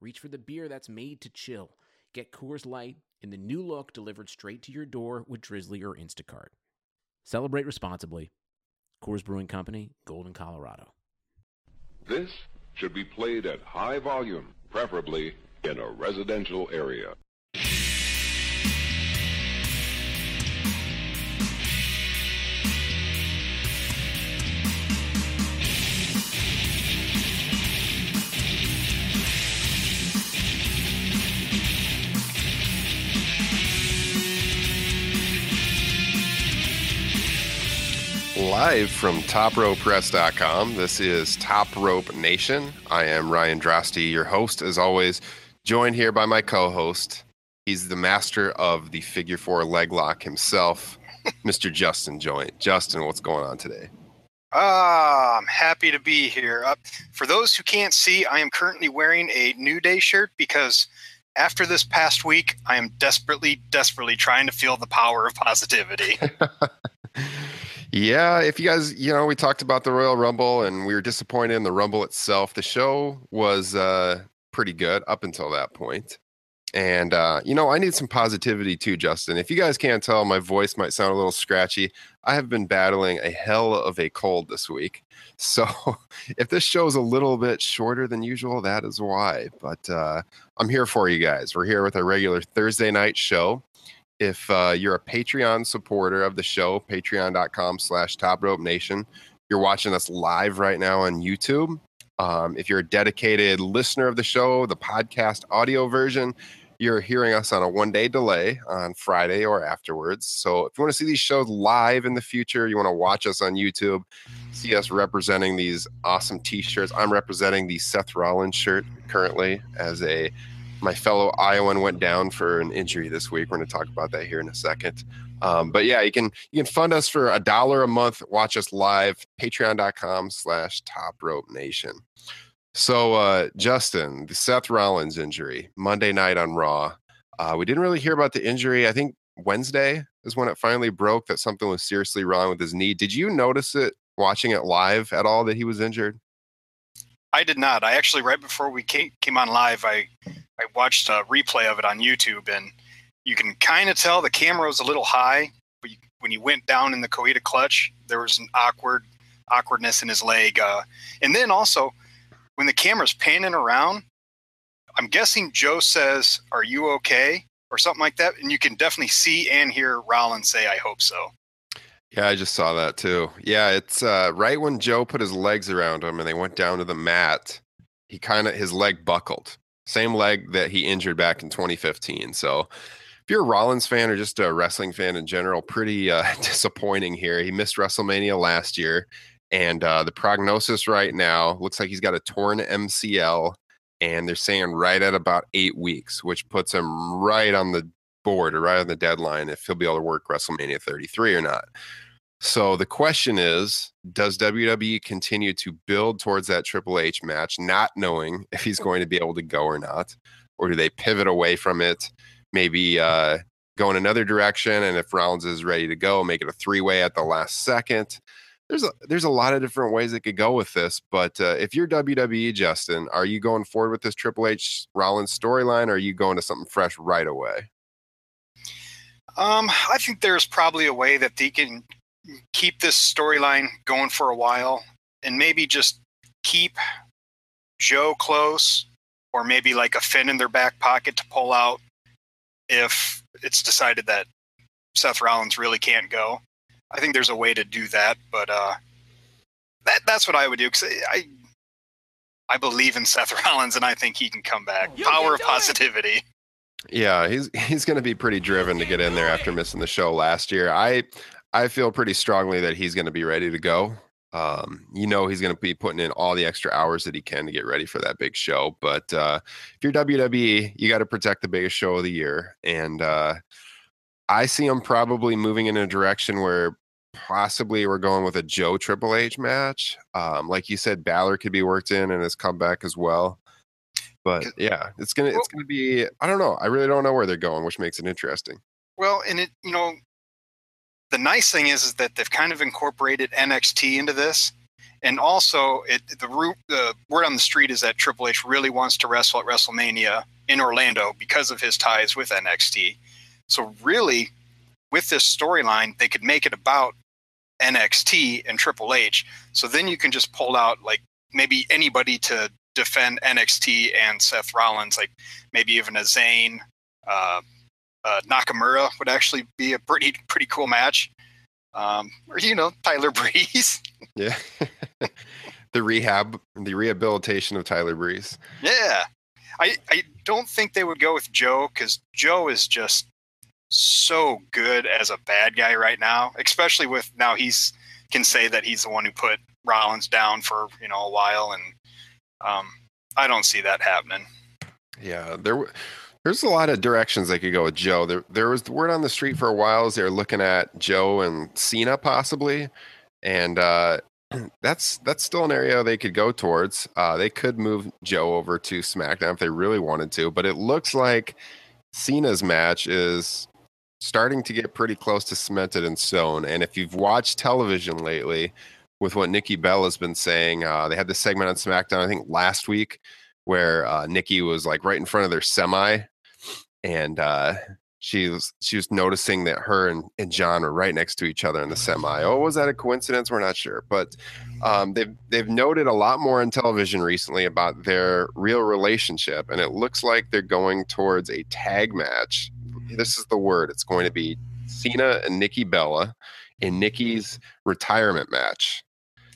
reach for the beer that's made to chill. Get Coors Light in the new look delivered straight to your door with Drizly or Instacart. Celebrate responsibly. Coors Brewing Company, Golden, Colorado. This should be played at high volume, preferably in a residential area. Live from TopRopePress.com, this is Top Rope Nation. I am Ryan Drosty, your host, as always, joined here by my co host. He's the master of the figure four leg lock himself, Mr. Justin Joint. Justin, what's going on today? Ah, I'm happy to be here. Uh, for those who can't see, I am currently wearing a New Day shirt because after this past week, I am desperately, desperately trying to feel the power of positivity. Yeah, if you guys, you know, we talked about the Royal Rumble and we were disappointed in the Rumble itself. The show was uh pretty good up until that point. And uh, you know, I need some positivity too, Justin. If you guys can't tell, my voice might sound a little scratchy. I have been battling a hell of a cold this week. So if this show is a little bit shorter than usual, that is why. But uh, I'm here for you guys. We're here with a regular Thursday night show if uh, you're a patreon supporter of the show patreon.com slash top rope nation you're watching us live right now on youtube. Um, if you're a dedicated listener of the show the podcast audio version you're hearing us on a one day delay on friday or afterwards. So if you want to see these shows live in the future you want to watch us on youtube see us representing these awesome t-shirts. I'm representing the seth rollins shirt currently as a my fellow Iowan went down for an injury this week. We're going to talk about that here in a second. Um, but yeah, you can you can fund us for a dollar a month. Watch us live. Patreon.com slash Top Rope Nation. So uh, Justin, the Seth Rollins injury Monday night on Raw. Uh, we didn't really hear about the injury. I think Wednesday is when it finally broke that something was seriously wrong with his knee. Did you notice it watching it live at all that he was injured? I did not. I actually right before we came, came on live, I I watched a replay of it on YouTube, and you can kind of tell the camera was a little high. But you, when he went down in the Coquina clutch, there was an awkward awkwardness in his leg. Uh, and then also, when the camera's panning around, I'm guessing Joe says, "Are you okay?" or something like that, and you can definitely see and hear Rollins say, "I hope so." Yeah, I just saw that too. Yeah, it's uh, right when Joe put his legs around him and they went down to the mat. He kind of his leg buckled, same leg that he injured back in 2015. So, if you're a Rollins fan or just a wrestling fan in general, pretty uh, disappointing here. He missed WrestleMania last year, and uh, the prognosis right now looks like he's got a torn MCL, and they're saying right at about eight weeks, which puts him right on the board or right on the deadline if he'll be able to work WrestleMania 33 or not. So the question is, does WWE continue to build towards that Triple H match, not knowing if he's going to be able to go or not, or do they pivot away from it, maybe uh, go in another direction, and if Rollins is ready to go, make it a three way at the last second? There's a there's a lot of different ways it could go with this, but uh, if you're WWE, Justin, are you going forward with this Triple H Rollins storyline, or are you going to something fresh right away? Um, I think there's probably a way that they can keep this storyline going for a while and maybe just keep Joe close or maybe like a Finn in their back pocket to pull out if it's decided that Seth Rollins really can't go. I think there's a way to do that, but uh, that that's what I would do because I I believe in Seth Rollins and I think he can come back. You Power of positivity. It. Yeah, he's he's going to be pretty driven to get in there after missing the show last year. I I feel pretty strongly that he's going to be ready to go. Um, you know he's going to be putting in all the extra hours that he can to get ready for that big show. But uh, if you're WWE, you got to protect the biggest show of the year, and uh, I see him probably moving in a direction where possibly we're going with a Joe Triple H match. Um, like you said, Balor could be worked in and his comeback as well. But yeah, it's gonna it's gonna be I don't know. I really don't know where they're going, which makes it interesting. Well, and it you know, the nice thing is is that they've kind of incorporated NXT into this, and also it the the word on the street is that Triple H really wants to wrestle at WrestleMania in Orlando because of his ties with NXT. So really, with this storyline, they could make it about NXT and Triple H. So then you can just pull out like maybe anybody to defend NXT and Seth Rollins, like maybe even a Zayn, uh, uh, Nakamura would actually be a pretty pretty cool match. Um, or you know Tyler Breeze. yeah, the rehab, the rehabilitation of Tyler Breeze. Yeah, I I don't think they would go with Joe because Joe is just so good as a bad guy right now, especially with now he's can say that he's the one who put Rollins down for you know a while, and um, I don't see that happening. Yeah, there there's a lot of directions they could go with Joe. There there was the word on the street for a while as they were looking at Joe and Cena possibly, and uh, that's that's still an area they could go towards. Uh, they could move Joe over to SmackDown if they really wanted to, but it looks like Cena's match is starting to get pretty close to cemented in stone. And if you've watched television lately, with what Nikki Bella has been saying, uh, they had this segment on SmackDown, I think last week, where uh, Nikki was like right in front of their semi, and uh, she was she was noticing that her and, and John are right next to each other in the semi. Oh, was that a coincidence? We're not sure, but um, they've they've noted a lot more on television recently about their real relationship, and it looks like they're going towards a tag match this is the word. It's going to be Cena and Nikki Bella in Nikki's retirement match,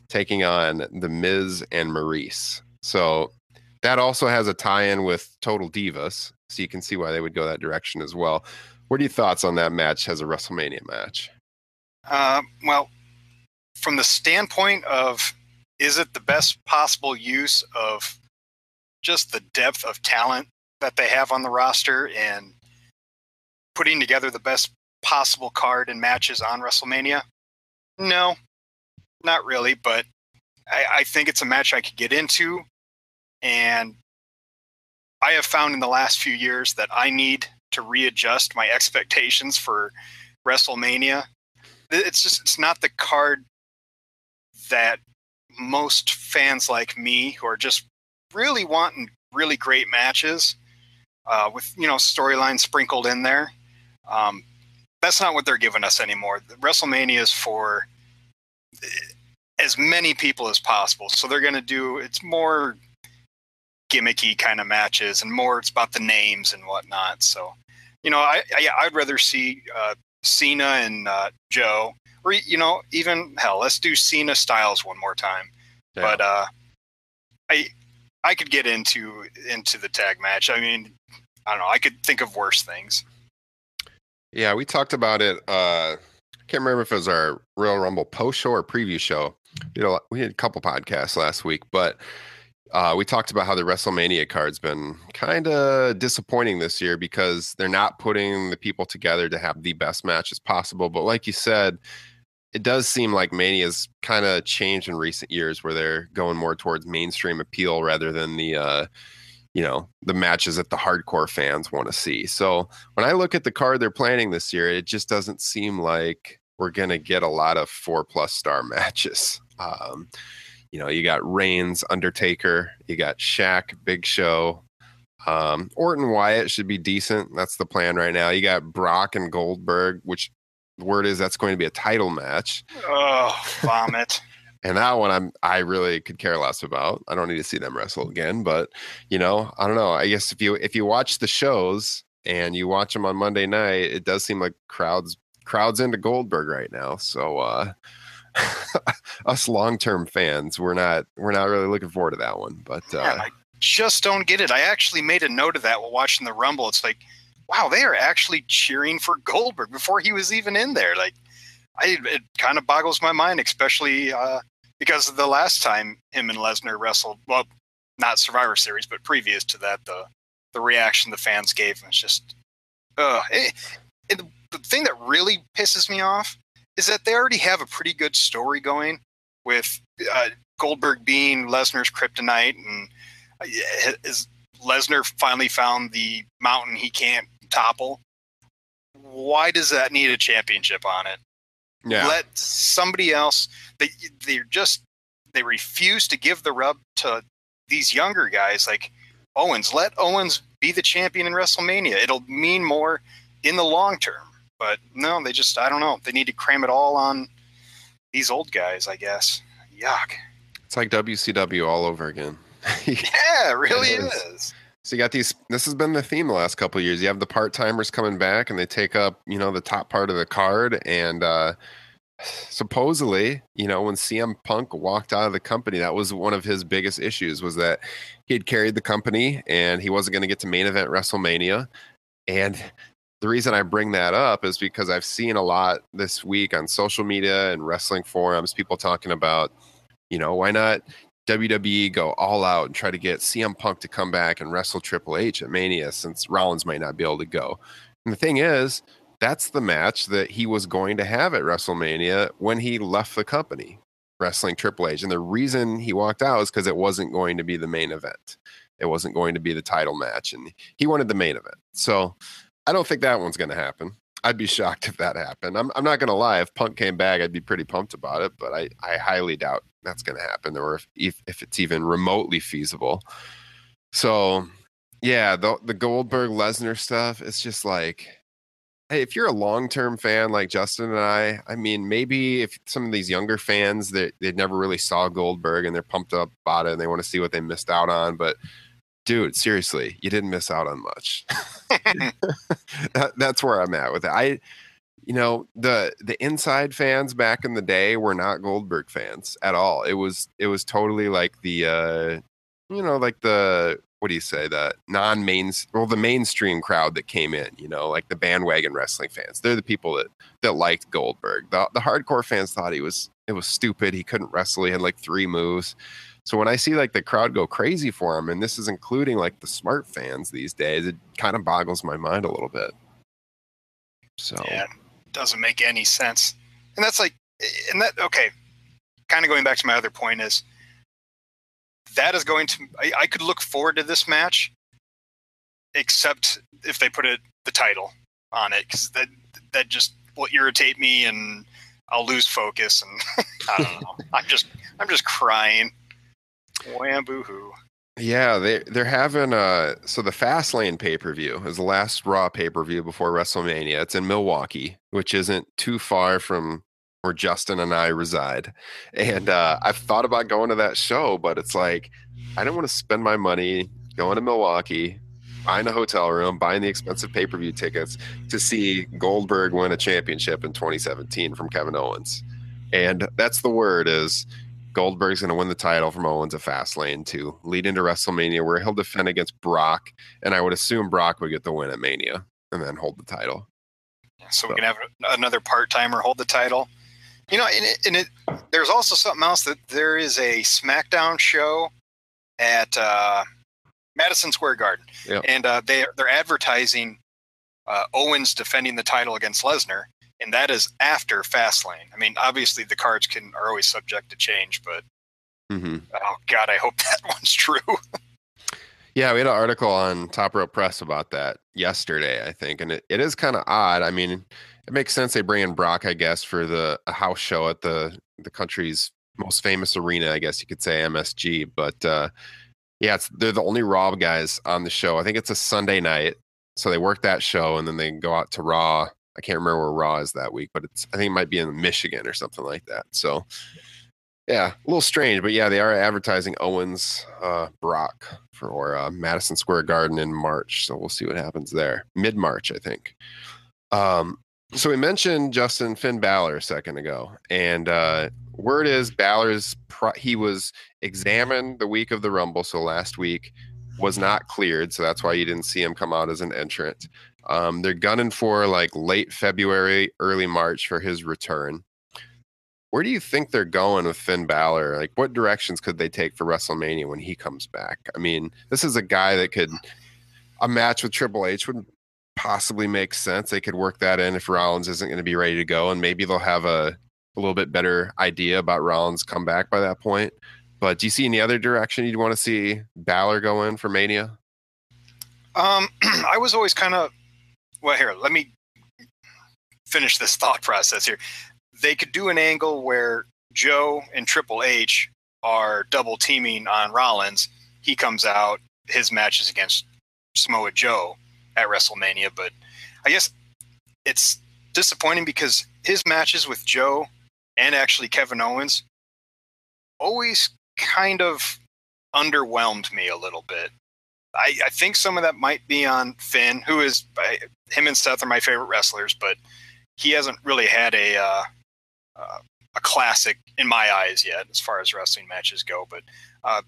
taking on The Miz and Maryse. So that also has a tie-in with Total Divas, so you can see why they would go that direction as well. What are your thoughts on that match as a WrestleMania match? Uh, well, from the standpoint of is it the best possible use of just the depth of talent that they have on the roster and putting together the best possible card and matches on WrestleMania? No, not really, but I, I think it's a match I could get into. And I have found in the last few years that I need to readjust my expectations for WrestleMania. It's just it's not the card that most fans like me who are just really wanting really great matches uh, with you know storylines sprinkled in there um, that's not what they're giving us anymore. WrestleMania is for as many people as possible. So they're going to do it's more gimmicky kind of matches and more it's about the names and whatnot. So, you know, I, I I'd rather see uh, Cena and uh, Joe, or you know, even hell, let's do Cena Styles one more time. Yeah. But uh, I I could get into into the tag match. I mean, I don't know. I could think of worse things. Yeah, we talked about it. Uh, I can't remember if it was our Royal Rumble post show or preview show. You know, we had a couple podcasts last week, but uh, we talked about how the WrestleMania card's been kind of disappointing this year because they're not putting the people together to have the best matches possible. But like you said, it does seem like Mania's kind of changed in recent years where they're going more towards mainstream appeal rather than the uh, you know the matches that the hardcore fans want to see. So when I look at the card they're planning this year, it just doesn't seem like we're gonna get a lot of four plus star matches. Um, you know, you got Reigns, Undertaker, you got Shaq, Big Show, um, Orton, Wyatt should be decent. That's the plan right now. You got Brock and Goldberg, which the word is that's going to be a title match. Oh, vomit. and that one I'm I really could care less about. I don't need to see them wrestle again, but you know, I don't know. I guess if you if you watch the shows and you watch them on Monday night, it does seem like crowds crowds into Goldberg right now. So uh us long-term fans, we're not we're not really looking forward to that one, but uh yeah, I just don't get it. I actually made a note of that while watching the Rumble. It's like, wow, they are actually cheering for Goldberg before he was even in there. Like I, it kind of boggles my mind, especially uh, because the last time him and Lesnar wrestled, well, not Survivor Series, but previous to that, the the reaction the fans gave was just, uh, it, it, the thing that really pisses me off is that they already have a pretty good story going with uh, Goldberg being Lesnar's kryptonite, and uh, is Lesnar finally found the mountain he can't topple. Why does that need a championship on it? Yeah. Let somebody else. They they're just they refuse to give the rub to these younger guys like Owens. Let Owens be the champion in WrestleMania. It'll mean more in the long term. But no, they just I don't know. They need to cram it all on these old guys, I guess. Yuck. It's like WCW all over again. Yeah, it really It is. is. So you got these. This has been the theme the last couple of years. You have the part timers coming back, and they take up you know the top part of the card. And uh, supposedly, you know, when CM Punk walked out of the company, that was one of his biggest issues was that he had carried the company and he wasn't going to get to main event WrestleMania. And the reason I bring that up is because I've seen a lot this week on social media and wrestling forums, people talking about, you know, why not WWE go all out and try to get CM Punk to come back and wrestle Triple H at Mania since Rollins might not be able to go. And the thing is, that's the match that he was going to have at WrestleMania when he left the company, wrestling Triple H. And the reason he walked out is because it wasn't going to be the main event. It wasn't going to be the title match. And he wanted the main event. So I don't think that one's going to happen. I'd be shocked if that happened. I'm, I'm not going to lie. If Punk came back, I'd be pretty pumped about it, but I, I highly doubt that's going to happen or if, if, if it's even remotely feasible. So, yeah, the, the Goldberg Lesnar stuff, it's just like, hey, if you're a long term fan like Justin and I, I mean, maybe if some of these younger fans that they, never really saw Goldberg and they're pumped up about it and they want to see what they missed out on, but dude, seriously, you didn't miss out on much. that, that's where I'm at with it. I, you know, the the inside fans back in the day were not Goldberg fans at all. It was it was totally like the, uh, you know, like the what do you say the non-main well the mainstream crowd that came in you know like the bandwagon wrestling fans they're the people that that liked goldberg the, the hardcore fans thought he was it was stupid he couldn't wrestle he had like three moves so when i see like the crowd go crazy for him and this is including like the smart fans these days it kind of boggles my mind a little bit so Yeah, it doesn't make any sense. And that's like, and that okay. Kind of going back to my other point is that is going to. I, I could look forward to this match, except if they put it the title on it, because that that just will irritate me and I'll lose focus and I don't know. I'm just I'm just crying. Hoo. Yeah, they they're having uh so the Fastlane pay per view is the last Raw pay per view before WrestleMania. It's in Milwaukee, which isn't too far from where Justin and I reside. And uh, I've thought about going to that show, but it's like I don't want to spend my money going to Milwaukee, buying a hotel room, buying the expensive pay per view tickets to see Goldberg win a championship in 2017 from Kevin Owens. And that's the word is Goldberg's going to win the title from Owens at Fastlane to lead into WrestleMania, where he'll defend against Brock, and I would assume Brock would get the win at Mania and then hold the title. So we can have another part timer hold the title. You know, and it, and it there's also something else that there is a SmackDown show at uh, Madison Square Garden, Yep. and uh, they they're advertising uh, Owens defending the title against Lesnar, and that is after Fastlane. I mean, obviously the cards can are always subject to change, but hmm oh god, I hope that one's true. Yeah, we had an article on Top Rope Press about that yesterday, I think, and it, it is kind of odd. I mean, it makes sense they bring in Brock, I guess, for the a house show at the the country's most famous arena, I guess you could say MSG. But uh, yeah, it's they're the only Raw guys on the show. I think it's a Sunday night, so they work that show and then they go out to Raw. I can't remember where Raw is that week, but it's I think it might be in Michigan or something like that. So yeah, a little strange, but yeah, they are advertising Owens uh, Brock for uh, Madison Square Garden in March. So we'll see what happens there. Mid March, I think. Um, so we mentioned Justin Finn Balor a second ago, and uh, word is Balor's pro- he was examined the week of the Rumble, so last week was not cleared, so that's why you didn't see him come out as an entrant. Um, they're gunning for like late February, early March for his return where do you think they're going with Finn Balor? Like, what directions could they take for WrestleMania when he comes back? I mean, this is a guy that could a match with Triple H would possibly make sense. They could work that in if Rollins isn't going to be ready to go, and maybe they'll have a, a little bit better idea about Rollins' comeback by that point. But do you see any other direction you'd want to see Balor go in for Mania? Um, I was always kind of well. Here, let me finish this thought process here. They could do an angle where Joe and Triple H are double teaming on Rollins. He comes out, his matches against Samoa Joe at WrestleMania, but I guess it's disappointing because his matches with Joe and actually Kevin Owens always kind of underwhelmed me a little bit. I, I think some of that might be on Finn, who is him and Seth are my favorite wrestlers, but he hasn't really had a uh, uh, a classic in my eyes yet as far as wrestling matches go. But uh,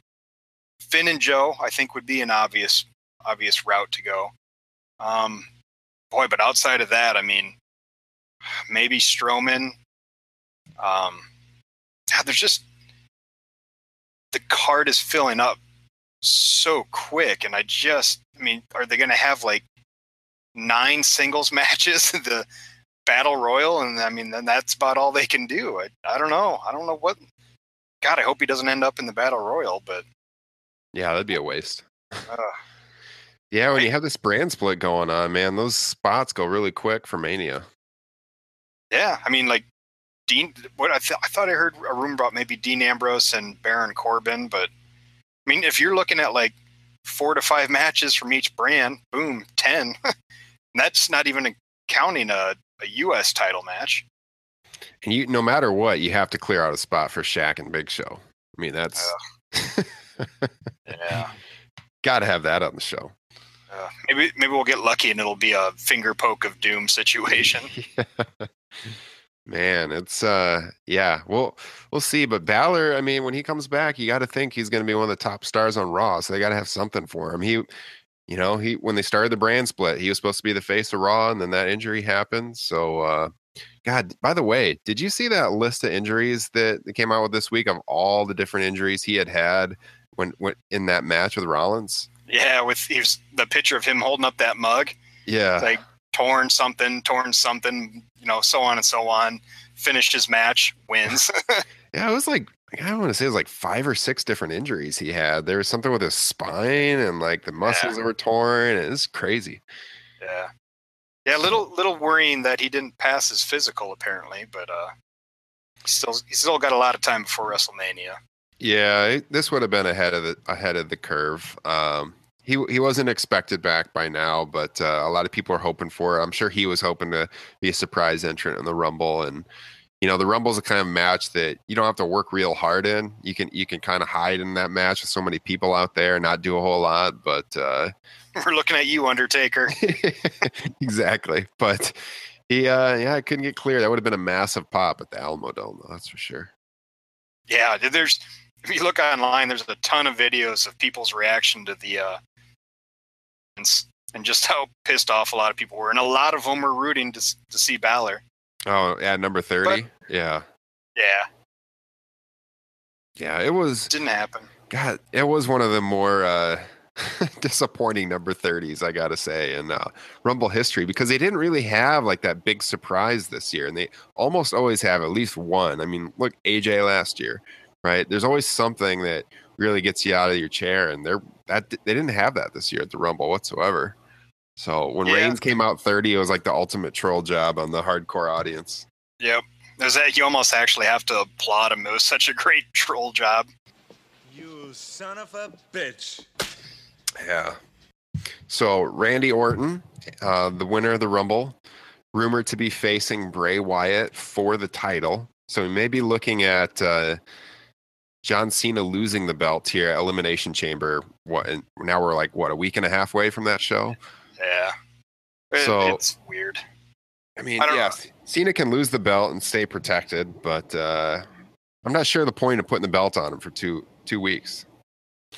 Finn and Joe, I think, would be an obvious obvious route to go. Um, boy, but outside of that, I mean, maybe Strowman. Um, there's just the card is filling up so quick, and I just, I mean, are they going to have like nine singles matches the battle royal? And I mean, then that's about all they can do. I, I don't know. I don't know what. God, I hope he doesn't end up in the battle royal, but yeah, that'd be a waste. uh, yeah, when you have this brand split going on, man, those spots go really quick for Mania. Yeah, I mean, like Dean. What I, th- I thought I heard a rumor about maybe Dean Ambrose and Baron Corbin, but I mean, if you're looking at like four to five matches from each brand, boom, ten. that's not even counting a, a U.S. title match. And you, no matter what, you have to clear out a spot for Shaq and Big Show. I mean, that's yeah, got to have that on the show. Uh, maybe maybe we'll get lucky and it'll be a finger poke of doom situation. yeah. Man, it's uh yeah, we'll we'll see. But Balor, I mean, when he comes back, you gotta think he's gonna be one of the top stars on Raw. So they gotta have something for him. He you know, he when they started the brand split, he was supposed to be the face of Raw, and then that injury happened. So uh God, by the way, did you see that list of injuries that came out with this week of all the different injuries he had had when, when in that match with Rollins? Yeah, with here's the picture of him holding up that mug. Yeah. Like torn something, torn something, you know, so on and so on. Finished his match, wins. yeah, it was like I don't want to say it was like five or six different injuries he had. There was something with his spine and like the muscles yeah. that were torn. It was crazy. Yeah. Yeah, little little worrying that he didn't pass his physical apparently, but uh still he's still got a lot of time before WrestleMania. Yeah, this would have been ahead of the ahead of the curve. Um, he he wasn't expected back by now, but uh, a lot of people are hoping for it. I'm sure he was hoping to be a surprise entrant in the Rumble, and you know the Rumble's a kind of match that you don't have to work real hard in. You can you can kind of hide in that match with so many people out there and not do a whole lot. But uh, we're looking at you, Undertaker. exactly, but he uh, yeah, I couldn't get clear. That would have been a massive pop at the Alamodome, though, that's for sure. Yeah, there's if you look online, there's a ton of videos of people's reaction to the uh, and just how pissed off a lot of people were, and a lot of them were rooting to to see Balor. Oh yeah, number thirty. Yeah. Yeah. Yeah, it was. Didn't happen. God, it was one of the more uh, disappointing number thirties, I gotta say, in uh, Rumble history because they didn't really have like that big surprise this year, and they almost always have at least one. I mean, look, AJ last year, right? There's always something that really gets you out of your chair, and they're that they didn't have that this year at the Rumble whatsoever. So when yeah. Reigns came out 30, it was like the ultimate troll job on the hardcore audience. Yep. There's that you almost actually have to applaud him. It was such a great troll job. You son of a bitch. Yeah. So Randy Orton, uh, the winner of the Rumble, rumored to be facing Bray Wyatt for the title. So we may be looking at uh, John Cena losing the belt here at Elimination Chamber. What? now we're like what a week and a half away from that show. Yeah. so it's weird. I mean, I yeah, know. Cena can lose the belt and stay protected, but uh, I'm not sure the point of putting the belt on him for two two weeks.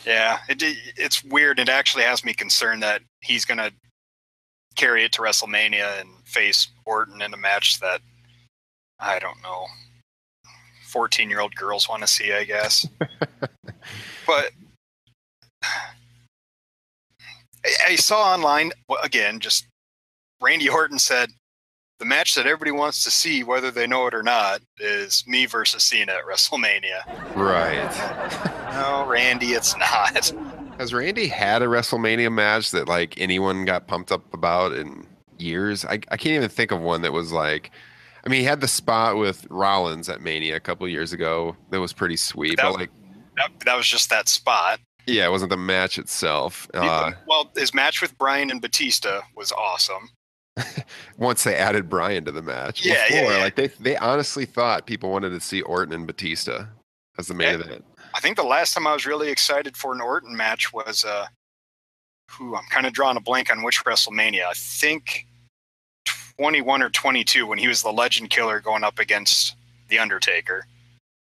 Yeah, it, it's weird. It actually has me concerned that he's going to carry it to WrestleMania and face Orton in a match that I don't know 14 year old girls want to see, I guess. but I, I saw online again, just Randy Orton said the match that everybody wants to see, whether they know it or not, is me versus Cena at WrestleMania. Right. No, Randy, it's not. Has Randy had a WrestleMania match that like anyone got pumped up about in years? I, I can't even think of one that was like. I mean, he had the spot with Rollins at Mania a couple years ago. That was pretty sweet. That- but like, That, that was just that spot. yeah, it wasn't the match itself. Uh, well, his match with Bryan and Batista was awesome. once they added Bryan to the match, Yeah, yeah, before, yeah. like they they honestly thought people wanted to see Orton and Batista as the main Yeah. event. I think the last time I was really excited for an Orton match was uh who I'm kind of drawing a blank on which WrestleMania. I think 21 or 22 when he was the legend killer going up against the Undertaker.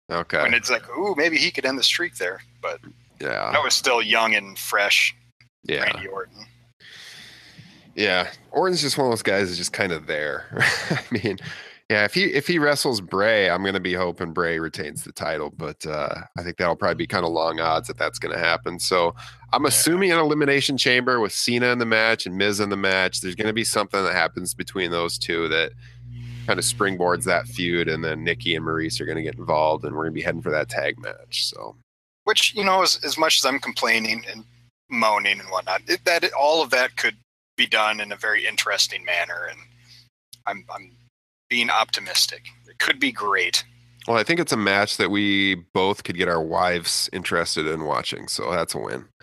Okay, And it's like, ooh, maybe he could end the streak there. But yeah, that was still young and fresh, yeah. Randy Orton. Yeah, Orton's just one of those guys that's just kind of there. I mean, yeah, if he if he wrestles Bray, I'm going to be hoping Bray retains the title, but uh, I think that'll probably be kind of long odds that that's going to happen. So I'm assuming an elimination chamber with Cena in the match and Miz in the match. There's going to be something that happens between those two that kind of springboards that feud, and then Nikki and Maryse are going to get involved, and we're going to be heading for that tag match. So Which, you know, as, as much as I'm complaining and moaning and whatnot, it, that all of that could be done in a very interesting manner. And I'm, I'm being optimistic. It could be great. Well, I think it's a match that we both could get our wives interested in watching. So that's a win.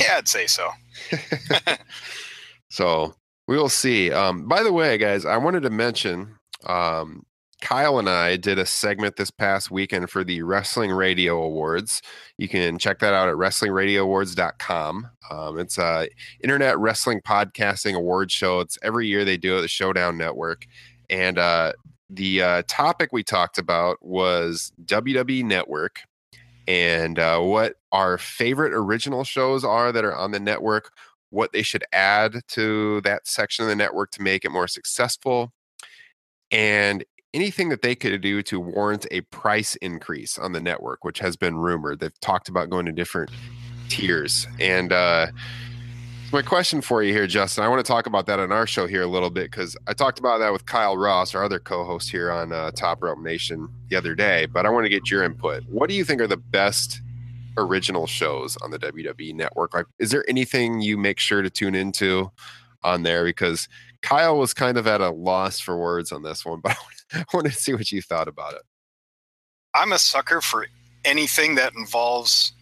Yeah, I'd say so. So we will see. Um, by the way, guys, I wanted to mention um, Kyle and I did a segment this past weekend for the Wrestling Radio Awards. You can check that out at WrestlingRadioAwards.com. Um, it's a internet wrestling podcasting award show. It's every year they do it, the Showdown Network. And uh, the uh, topic we talked about was WWE Network and uh, what our favorite original shows are that are on the network, what they should add to that section of the network to make it more successful, and anything that they could do to warrant a price increase on the network, which has been rumored. They've talked about going to different tiers. And uh, my question for you here, Justin, I want to talk about that on our show here a little bit because I talked about that with Kyle Ross, our other co host here on uh, Top Rope Nation the other day, but I want to get your input. What do you think are the best original shows on the WWE network? Like, is there anything you make sure to tune into on there? Because Kyle was kind of at a loss for words on this one, but I wanted to see what you thought about it. I'm a sucker for anything that involves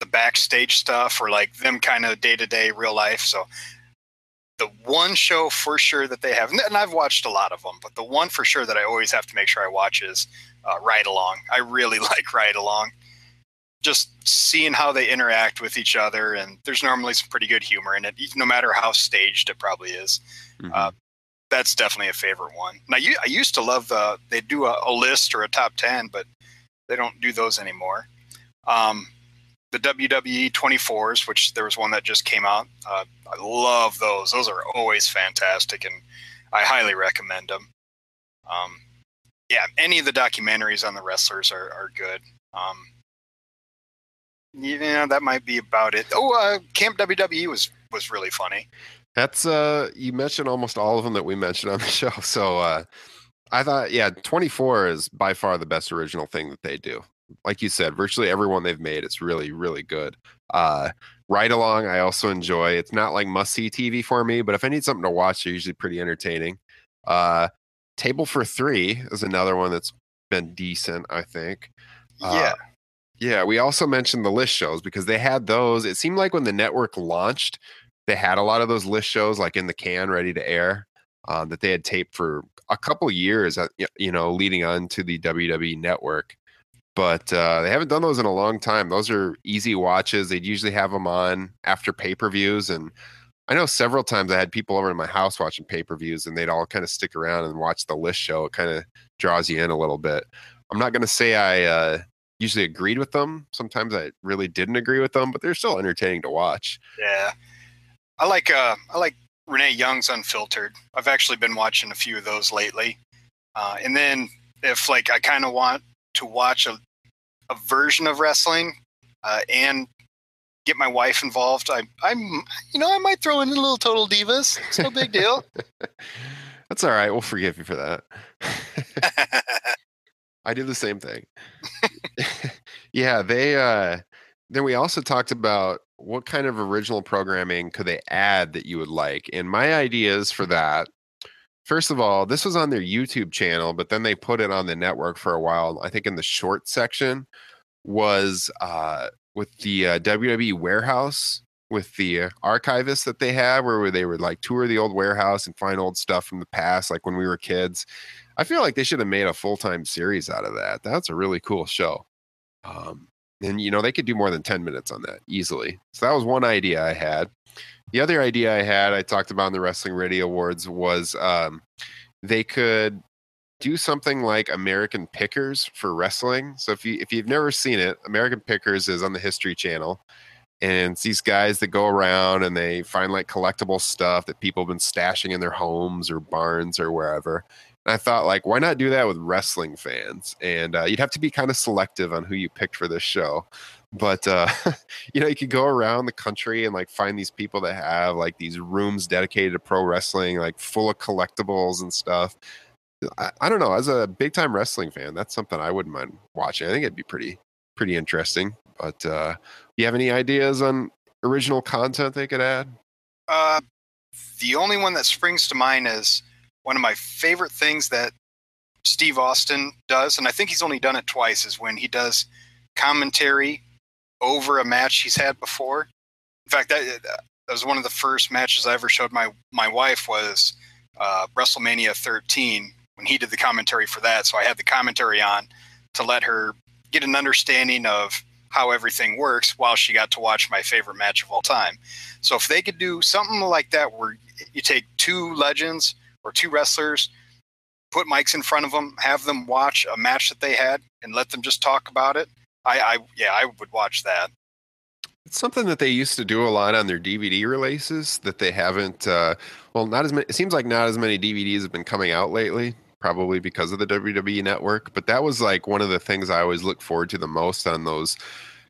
the backstage stuff or like them kind of day to day real life. So the one show for sure that they have, and I've watched a lot of them, but the one for sure that I always have to make sure I watch is uh, Ride Along. I really like Ride Along. Just seeing how they interact with each other, and there's normally some pretty good humor in it, no matter how staged it probably is Uh, that's definitely a favorite one. Now, you, I used to love the they do a, a list or a top ten, but they don't do those anymore. Um, the WWE 24s, which there was one that just came out. Uh, I love those. Those are always fantastic, and I highly recommend them. Um, yeah, any of the documentaries on the wrestlers are, are good. Um, yeah, that might be about it. Oh, uh, Camp WWE was was really funny. That's uh you mentioned almost all of them that we mentioned on the show. So uh I thought yeah, 24 is by far the best original thing that they do. Like you said, virtually everyone they've made it's really really good. Uh Ride Along I also enjoy. It's not like must see TV for me, but if I need something to watch, they're usually pretty entertaining. Uh Table for 3 is another one that's been decent, I think. Uh, Yeah, Yeah, we also mentioned the list shows because they had those. It seemed like when the network launched, they had a lot of those list shows like in the can, ready to air, um, that they had taped for a couple years, uh, you know, leading on to the WWE network. But uh, they haven't done those in a long time. Those are easy watches. They'd usually have them on after pay per views. And I know several times I had people over in my house watching pay per views and they'd all kind of stick around and watch the list show. It kind of draws you in a little bit. I'm not going to say I, uh, usually agreed with them. Sometimes I really didn't agree with them, but they're still entertaining to watch. Yeah, I like uh, I like Renee Young's Unfiltered. I've actually been watching a few of those lately. Uh, and then if like I kind of want to watch a, a version of wrestling uh, and get my wife involved. I, I'm, you know, I might throw in a little Total Divas. It's no big deal. That's all right. We'll forgive you for that. I do the same thing. yeah, they uh then we also talked about what kind of original programming could they add that you would like. And my ideas for that First of all, this was on their YouTube channel, but then they put it on the network for a while. I think in the short section was uh with the uh, WWE warehouse with the uh, archivist that they have where they would like tour the old warehouse and find old stuff from the past like when we were kids. I feel like they should have made a full-time series out of that. That's a really cool show. Um, and you know they could do more than 10 minutes on that easily. So that was one idea i had the other idea i had i talked about in the wrestling radio awards was um, they could do something like american pickers for wrestling. So if you if you've never seen it american pickers is on the history channel and it's these guys that go around and they find like collectible stuff that people have been stashing in their homes or barns or wherever. And i thought like why not do that with wrestling fans? And uh, you'd have to be kind of selective on who you picked for this show but uh, you know you could go around the country and like find these people that have like these rooms dedicated to pro wrestling like full of collectibles and stuff I, I don't know as a big time wrestling fan that's something i wouldn't mind watching i think it'd be pretty pretty interesting but uh you have any ideas on original content they could add? Uh, the only one that springs to mind is one of my favorite things that Steve Austin does, and I think he's only done it twice, is when he does commentary over a match he's had before. In fact, that, that was one of the first matches I ever showed my my wife was uh, WrestleMania 13 when he did the commentary for that. So I had the commentary on to let her get an understanding of how everything works while she got to watch my favorite match of all time. So if they could do something like that where you take two legends or two wrestlers, put mics in front of them, have them watch a match that they had and let them just talk about it, I, I yeah, I would watch that. It's something that they used to do a lot on their DVD releases that they haven't uh well not as many it seems like not as many DVDs have been coming out lately probably because of the WWE network. But that was like one of the things I always look forward to the most on those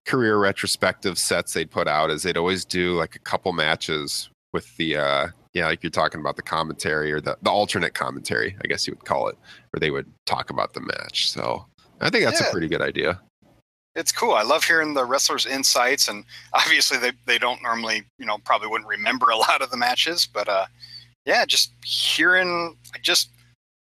career retrospective sets they'd put out is they'd always do like a couple matches with the uh yeah, like you're talking about the commentary or the, the alternate commentary, I guess you would call it, where they would talk about the match. So I think that's Yeah. a pretty good idea. It's cool. I love hearing the wrestlers' insights, and obviously they, they don't normally, you know, probably wouldn't remember a lot of the matches, but uh, yeah, just hearing, I just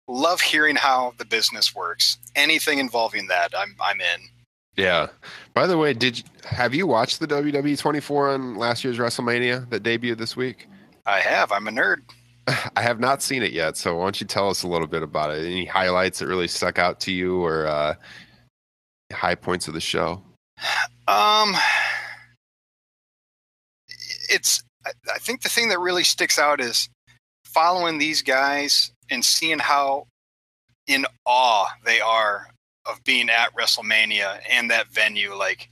love hearing how the business works. Anything involving that, I'm I'm in. Yeah. By the way, did have you watched the WWE 24 on last year's WrestleMania that debuted this week? I have. I'm a nerd. I have not seen it yet, so why don't you tell us a little bit about it? Any highlights that really stuck out to you, or uh, high points of the show? Um, it's. I, think the thing that really sticks out is following these guys and seeing how in awe they are of being at WrestleMania and that venue. Like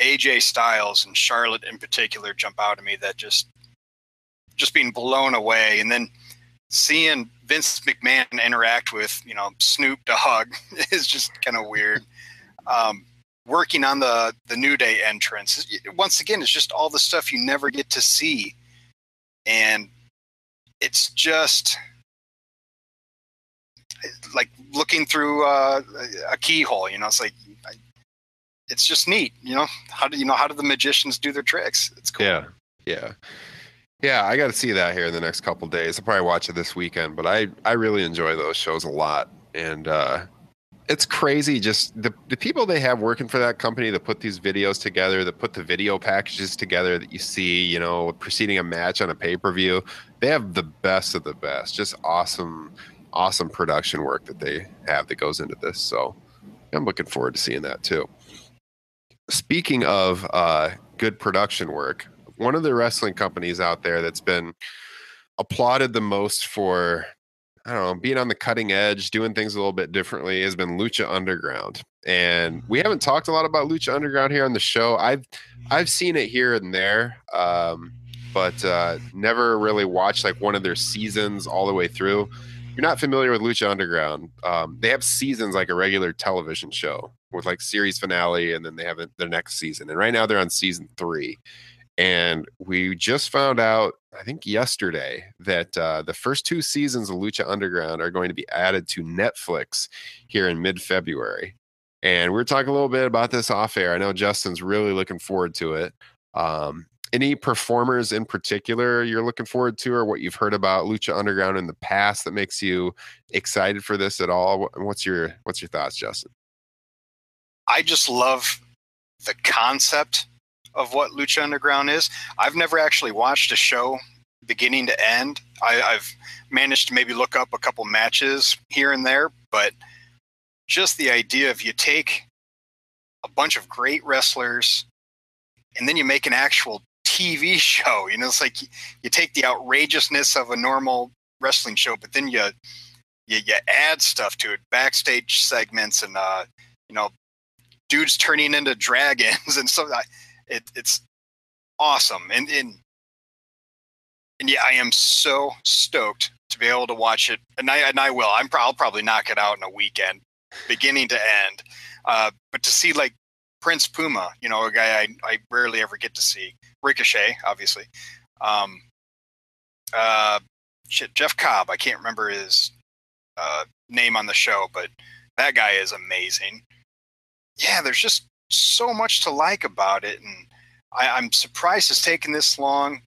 AJ Styles and Charlotte in particular jump out at me. That just just being blown away, and then seeing Vince McMahon interact with you know Snoop Dogg is just kind of weird. Um, working on the the New Day entrance. Once again, it's just all the stuff you never get to see, and it's just like looking through uh, a keyhole. You know, it's like it's just neat. You know, how do you know how do the magicians do their tricks? It's cool. Yeah, yeah, yeah. I got to see that here in the next couple days. I'll probably watch it this weekend, but I I really enjoy those shows a lot, and uh, it's crazy. Just the the people they have working for that company that put these videos together, that put the video packages together that you see, you know, preceding a match on a pay per view. They have the best of the best. Just awesome, awesome production work that they have that goes into this. So I'm looking forward to seeing that too. Speaking of uh, good production work, one of the wrestling companies out there that's been applauded the most for I don't know, being on the cutting edge, doing things a little bit differently has been Lucha Underground. And we haven't talked a lot about Lucha Underground here on the show. I've I've seen it here and there, um, but uh, never really watched like one of their seasons all the way through. you're not familiar with Lucha Underground, um, they have seasons like a regular television show with like series finale, and then they have their next season. And right now they're on season three. And we just found out, I think yesterday, that uh, the first two seasons of Lucha Underground are going to be added to Netflix here in mid February. And we are talking a little bit about this off air. I know Justin's really looking forward to it. Um, any performers in particular you're looking forward to, or what you've heard about Lucha Underground in the past that makes you excited for this at all? What's your What's your thoughts, Justin? I just love the concept of what Lucha Underground is. I've never actually watched a show beginning to end. I, I've managed to maybe look up a couple matches here and there, but just the idea of you take a bunch of great wrestlers and then you make an actual TV show. You know, it's like you, you take the outrageousness of a normal wrestling show, but then you you, you add stuff to it, backstage segments, and uh, you know, dudes turning into dragons and stuff. It, it's awesome, and and and yeah, I am so stoked to be able to watch it, and I and I will. I'm pro- I'll probably knock it out in a weekend, beginning to end. Uh, but to see like Prince Puma, you know, a guy I, I rarely ever get to see. Ricochet, obviously. Um, uh, shit, Jeff Cobb. I can't remember his uh, name on the show, but that guy is amazing. Yeah, there's just so much to like about it, and I, I'm surprised it's taken this long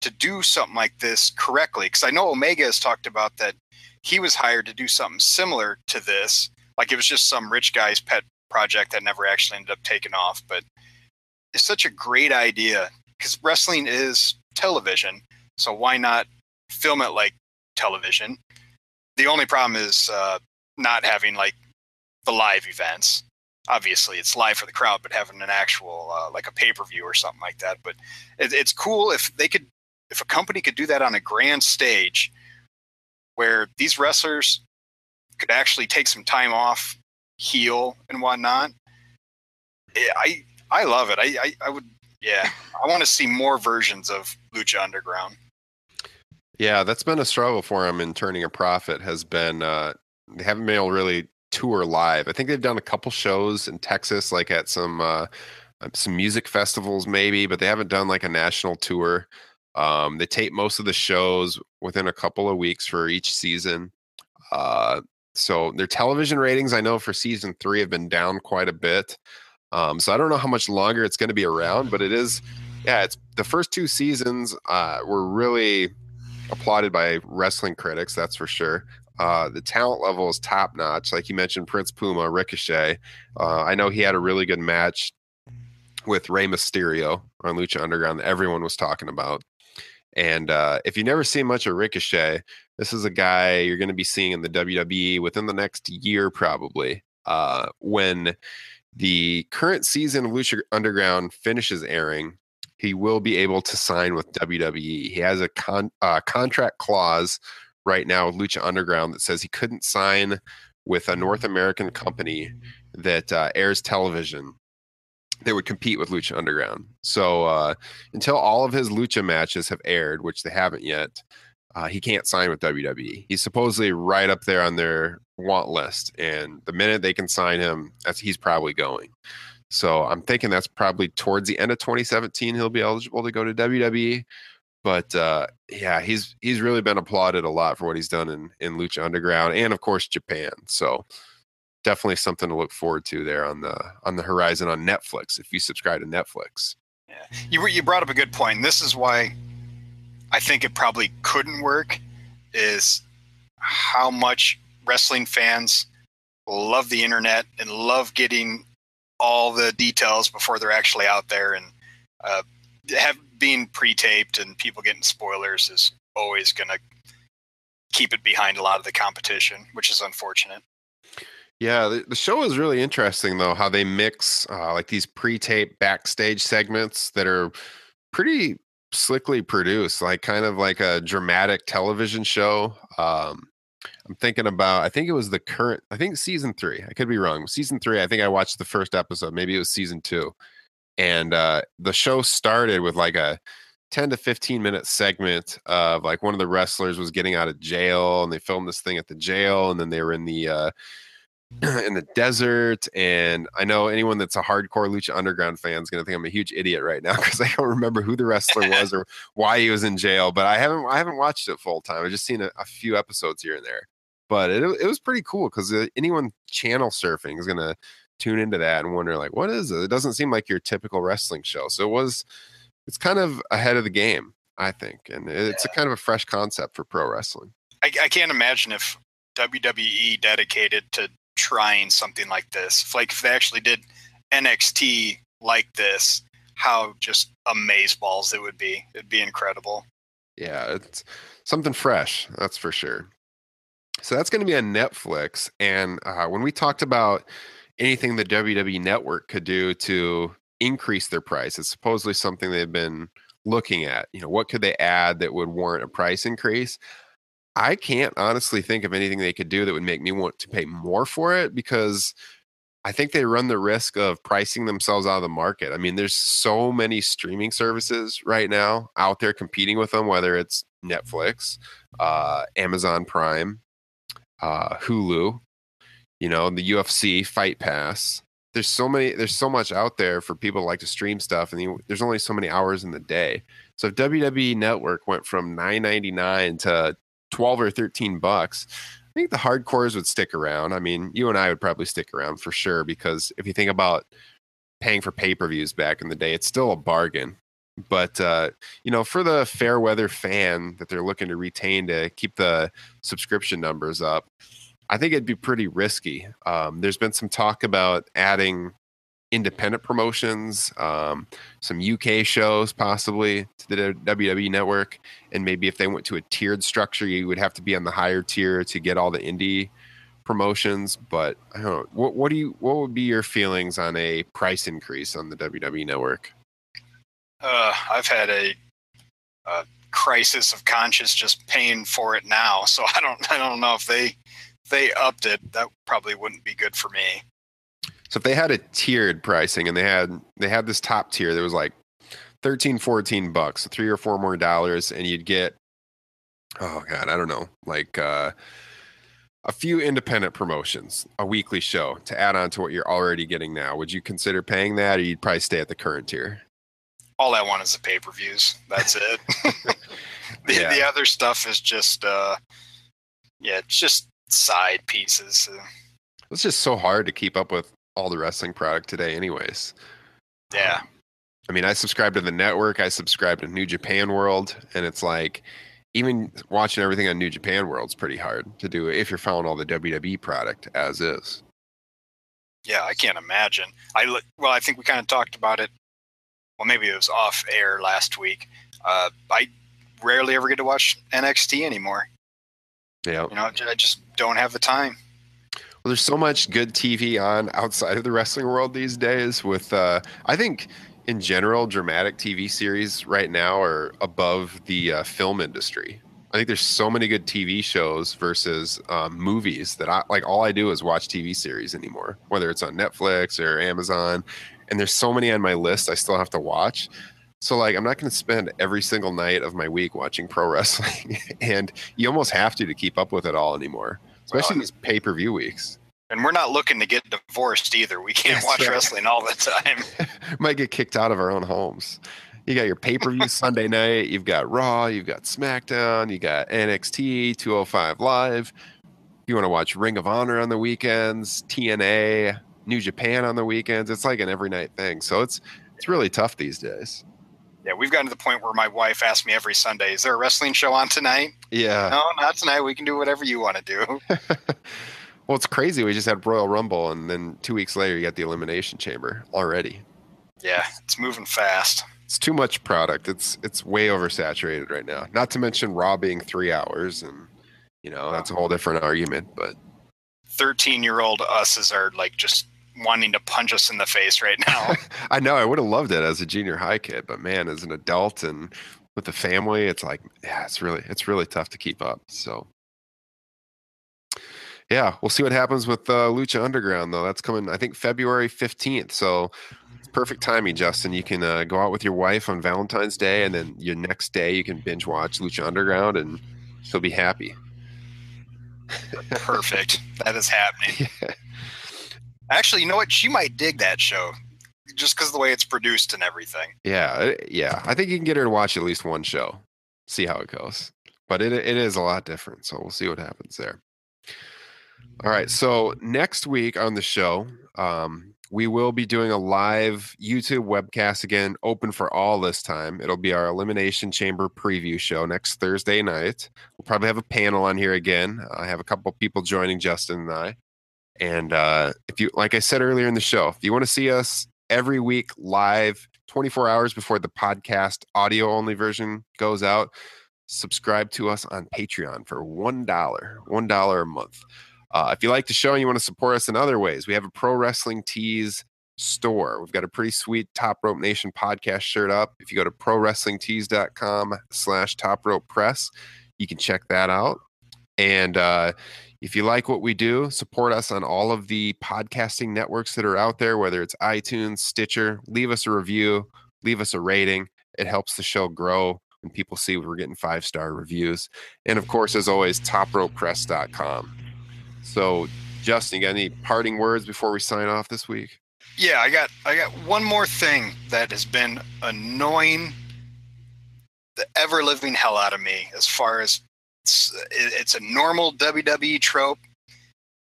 to do something like this correctly. Because I know Omega has talked about that he was hired to do something similar to this, like it was just some rich guy's pet project that never actually ended up taking off. But it's such a great idea because wrestling is television. So why not film it like television? The only problem is uh, not having like the live events. Obviously, it's live for the crowd, but having an actual uh, like a pay per view or something like that. But it, it's cool if they could, if a company could do that on a grand stage, where these wrestlers could actually take some time off heal and whatnot. I I love it. I, I, I would yeah. I want to see more versions of Lucha Underground. Yeah, that's been a struggle for them in turning a profit. Has been uh, they haven't been able to really tour live. I think they've done a couple shows in Texas, like at some uh, some music festivals, maybe, but they haven't done like a national tour. Um, they tape most of the shows within a couple of weeks for each season. Uh, so their television ratings, I know for season three, have been down quite a bit. Um, so I don't know how much longer it's going to be around, but it is, yeah, it's the first two seasons uh, were really applauded by wrestling critics, that's for sure. Uh, the talent level is top notch. Like you mentioned, Prince Puma, Ricochet. Uh, I know he had a really good match with Rey Mysterio on Lucha Underground that everyone was talking about. And uh, if you never seen much of Ricochet, this is a guy you're going to be seeing in the WWE within the next year, probably. Uh, when the current season of Lucha Underground finishes airing, he will be able to sign with WWE. He has a con- uh, contract clause right now with Lucha Underground that says he couldn't sign with a North American company that uh, airs television that would compete with Lucha Underground. So uh, until all of his Lucha matches have aired, which they haven't yet, uh, he can't sign with WWE. He's supposedly right up there on their want list, and the minute they can sign him, that's he's probably going. So I'm thinking that's probably towards the end of 2017 he'll be eligible to go to WWE. But uh, yeah, he's he's really been applauded a lot for what he's done in in Lucha Underground and of course Japan. So definitely something to look forward to there on the on the horizon on Netflix if you subscribe to Netflix. Yeah, you you brought up a good point. This is why I think it probably couldn't work. Is how much wrestling fans love the internet and love getting all the details before they're actually out there and uh, have being pre-taped and people getting spoilers is always going to keep it behind a lot of the competition, which is unfortunate. Yeah, the, the show is really interesting though. How they mix uh, like these pre-tape backstage segments that are pretty slickly produced, like kind of like a dramatic television show. Um, I'm thinking about. I think it was the current. I think season three. I could be wrong. Season three. I think I watched the first episode. Maybe it was season two, and uh, the show started with like a 10 to 15 minute segment of like one of the wrestlers was getting out of jail and they filmed this thing at the jail and then they were in the uh in the desert and i know anyone that's a hardcore lucha underground fan is going to think i'm a huge idiot right now because i don't remember who the wrestler was or why he was in jail but i haven't i haven't watched it full time. I've just seen a, a few episodes here and there but it, it was pretty cool because anyone channel surfing is going to tune into that and wonder like what is it it doesn't seem like your typical wrestling show so it was it's kind of ahead of the game i think and it's a kind of a fresh concept for pro wrestling I, I can't imagine if WWE dedicated to trying something like this. If, like if they actually did NXT like this, how just amazeballs it would be. It'd be incredible. yeah it's something fresh that's for sure so that's going to be on netflix and uh, when we talked about anything the wwe network could do to increase their price it's supposedly something they've been looking at you know what could they add that would warrant a price increase i can't honestly think of anything they could do that would make me want to pay more for it because I think they run the risk of pricing themselves out of the market. I mean, there's so many streaming services right now out there competing with them, whether it's Netflix, uh, Amazon Prime, uh, Hulu, you know, the UFC, Fight Pass. There's so many, there's so much out there for people like to stream stuff, and you, there's only so many hours in the day. So if WWE Network went from 9.99 to 12 or 13 bucks, I think the hardcores would stick around. I mean, you and I would probably stick around for sure because if you think about paying for pay per views back in the day, it's still a bargain. But uh, you know, for the fair weather fan that they're looking to retain to keep the subscription numbers up, I think it'd be pretty risky. Um, there's been some talk about adding independent promotions, um, some UK shows possibly to the WWE network, and maybe if they went to a tiered structure, you would have to be on the higher tier to get all the indie promotions. But I don't know. What, what do you? What would be your feelings on a price increase on the WWE network? Uh, I've had a, a crisis of conscience just paying for it now. So I don't I don't know if they they upped it. That probably wouldn't be good for me. So if they had a tiered pricing and they had they had this top tier that was like 13 14 bucks, so 3 or 4 more dollars and you'd get oh god, I don't know, like uh a few independent promotions, a weekly show to add on to what you're already getting now. Would you consider paying that or you'd probably stay at the current tier? All I want is the pay per views. That's it. the, Yeah. the other stuff is just uh, yeah, it's just side pieces. It's just so hard to keep up with all the wrestling product today anyways. yeah. I mean, I subscribe to the network, I subscribe to New Japan World, and it's like even watching everything on New Japan World's pretty hard to do if you're following all the WWE product as is. Yeah, I can't imagine. I well, I think we kind of talked about it. Well, maybe it was off air last week. Uh, I rarely ever get to watch NXT anymore. Yeah. You know, I just don't have the time. Well, there's so much good TV on outside of the wrestling world these days. With uh, I think in general, dramatic TV series right now are above the uh, film industry. I think there's so many good TV shows versus um, movies that I like. All I do is watch TV series anymore, whether it's on Netflix or Amazon. And there's so many on my list I still have to watch. So like, I'm not going to spend every single night of my week watching pro wrestling, and you almost have to to keep up with it all anymore, especially Well, these pay per view weeks. And we're not looking to get divorced either. We can't That's watch right. wrestling all the time. might get kicked out of our own homes. You got your pay per view Sunday night. You've got Raw. You've got SmackDown. You got NXT 205 Live. You want to watch Ring of Honor on the weekends, TNA, New Japan on the weekends. It's like an every night thing. So it's it's really tough these days. Yeah, we've gotten to the point where my wife asks me every Sunday, "Is there a wrestling show on tonight?" Yeah. No, not tonight. We can do whatever you want to do. well, it's crazy. We just had Royal Rumble, and then two weeks later, you got the Elimination Chamber already. Yeah, it's moving fast. It's too much product. It's it's way oversaturated right now. Not to mention Raw being three hours, and you know that's a whole different argument. But Thirteen-year-old us's are like just wanting to punch us in the face right now. I know I would have loved it as a junior high kid, but man, as an adult and with the family, it's like yeah, it's really it's really tough to keep up. So yeah, we'll see what happens with uh, Lucha Underground though. That's coming, I think February fifteenth. So perfect timing, Justin. You can uh, go out with your wife on Valentine's Day, and then your next day you can binge watch Lucha Underground, and she'll be happy. Perfect. that is happening. Yeah. Actually, you know what? She might dig that show just because of the way it's produced and everything. Yeah, uh, yeah. I think you can get her to watch at least one show, see how it goes. But it it is a lot different, so we'll see what happens there. All right, so next week on the show, um, we will be doing a live YouTube webcast again, open for all this time. It'll be our Elimination Chamber preview show next Thursday night. We'll probably have a panel on here again. I have a couple people joining Justin and I. And uh, if you, like I said earlier in the show, if you want to see us every week live, 24 hours before the podcast audio only version goes out, subscribe to us on Patreon for $1, $1 a month. Uh, if you like the show and you want to support us in other ways, we have a Pro Wrestling Tees store. We've got a pretty sweet Top Rope Nation podcast shirt up. If you go to pro wrestling prowrestlingtees.com slash top rope press, you can check that out. And uh, if you like what we do, support us on all of the podcasting networks that are out there, whether it's iTunes, Stitcher. Leave us a review, leave us a rating. It helps the show grow when people see we're getting five star reviews. And of course, as always, topropepress.com. So, Justin, you got any parting words before we sign off this week? Yeah, I got I got one more thing that has been annoying the ever living hell out of me as far as it's, it's a normal WWE trope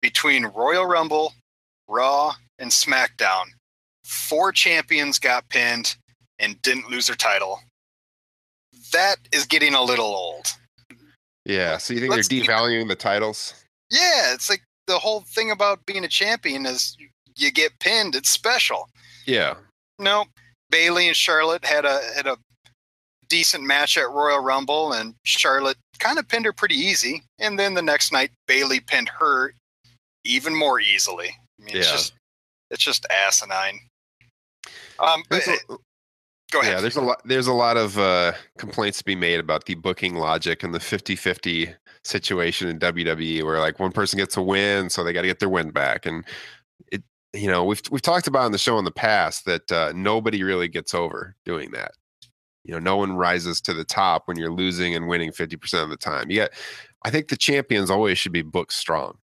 between Royal Rumble, Raw, and SmackDown. Four champions got pinned and didn't lose their title. That is getting a little old. Yeah. So you think Let's they're keep- devaluing the titles? Yeah, it's like the whole thing about being a champion is you get pinned. It's special. Yeah. No, Bayley and Charlotte had a had a decent match at Royal Rumble, and Charlotte kind of pinned her pretty easy. And then the next night, Bayley pinned her even more easily. I mean, it's Yeah. just it's just asinine. Um, but, a- go ahead. Yeah, there's a lot there's a lot of uh complaints to be made about the booking logic and the 50-50 situation in WWE where like one person gets a win, so they got to get their win back and it you know, we've we've talked about on the show in the past that uh, nobody really gets over doing that. You know, no one rises to the top when you're losing and winning 50% of the time. You got I think the champions always should be booked strong.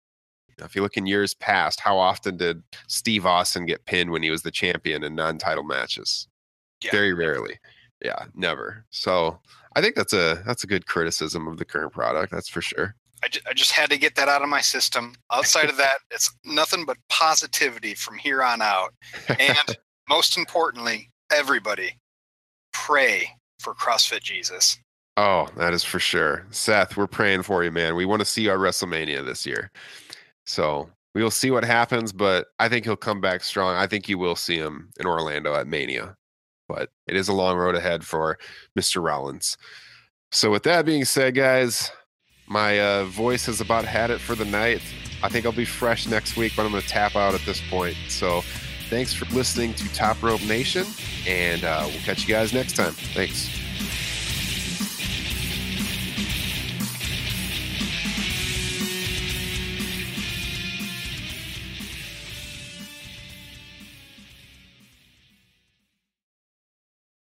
You know, if you look in years past, how often did Steve Austin get pinned when he was the champion in non-title matches? Yeah. Very rarely. Yeah, never. So I think that's a that's a good criticism of the current product. That's for sure. I, ju- I just had to get that out of my system. Outside of that, it's nothing but positivity from here on out. And most importantly, everybody pray for CrossFit Jesus. Oh, that is for sure. Seth, we're praying for you, man. We want to see our WrestleMania this year. So we will see what happens, but I think he'll come back strong. I think you will see him in Orlando at Mania. But it is a long road ahead for Mr. Rollins. So with that being said, guys, my uh, voice has about had it for the night. I think I'll be fresh next week, but I'm going to tap out at this point. So thanks for listening to Top Rope Nation, and uh, we'll catch you guys next time. Thanks.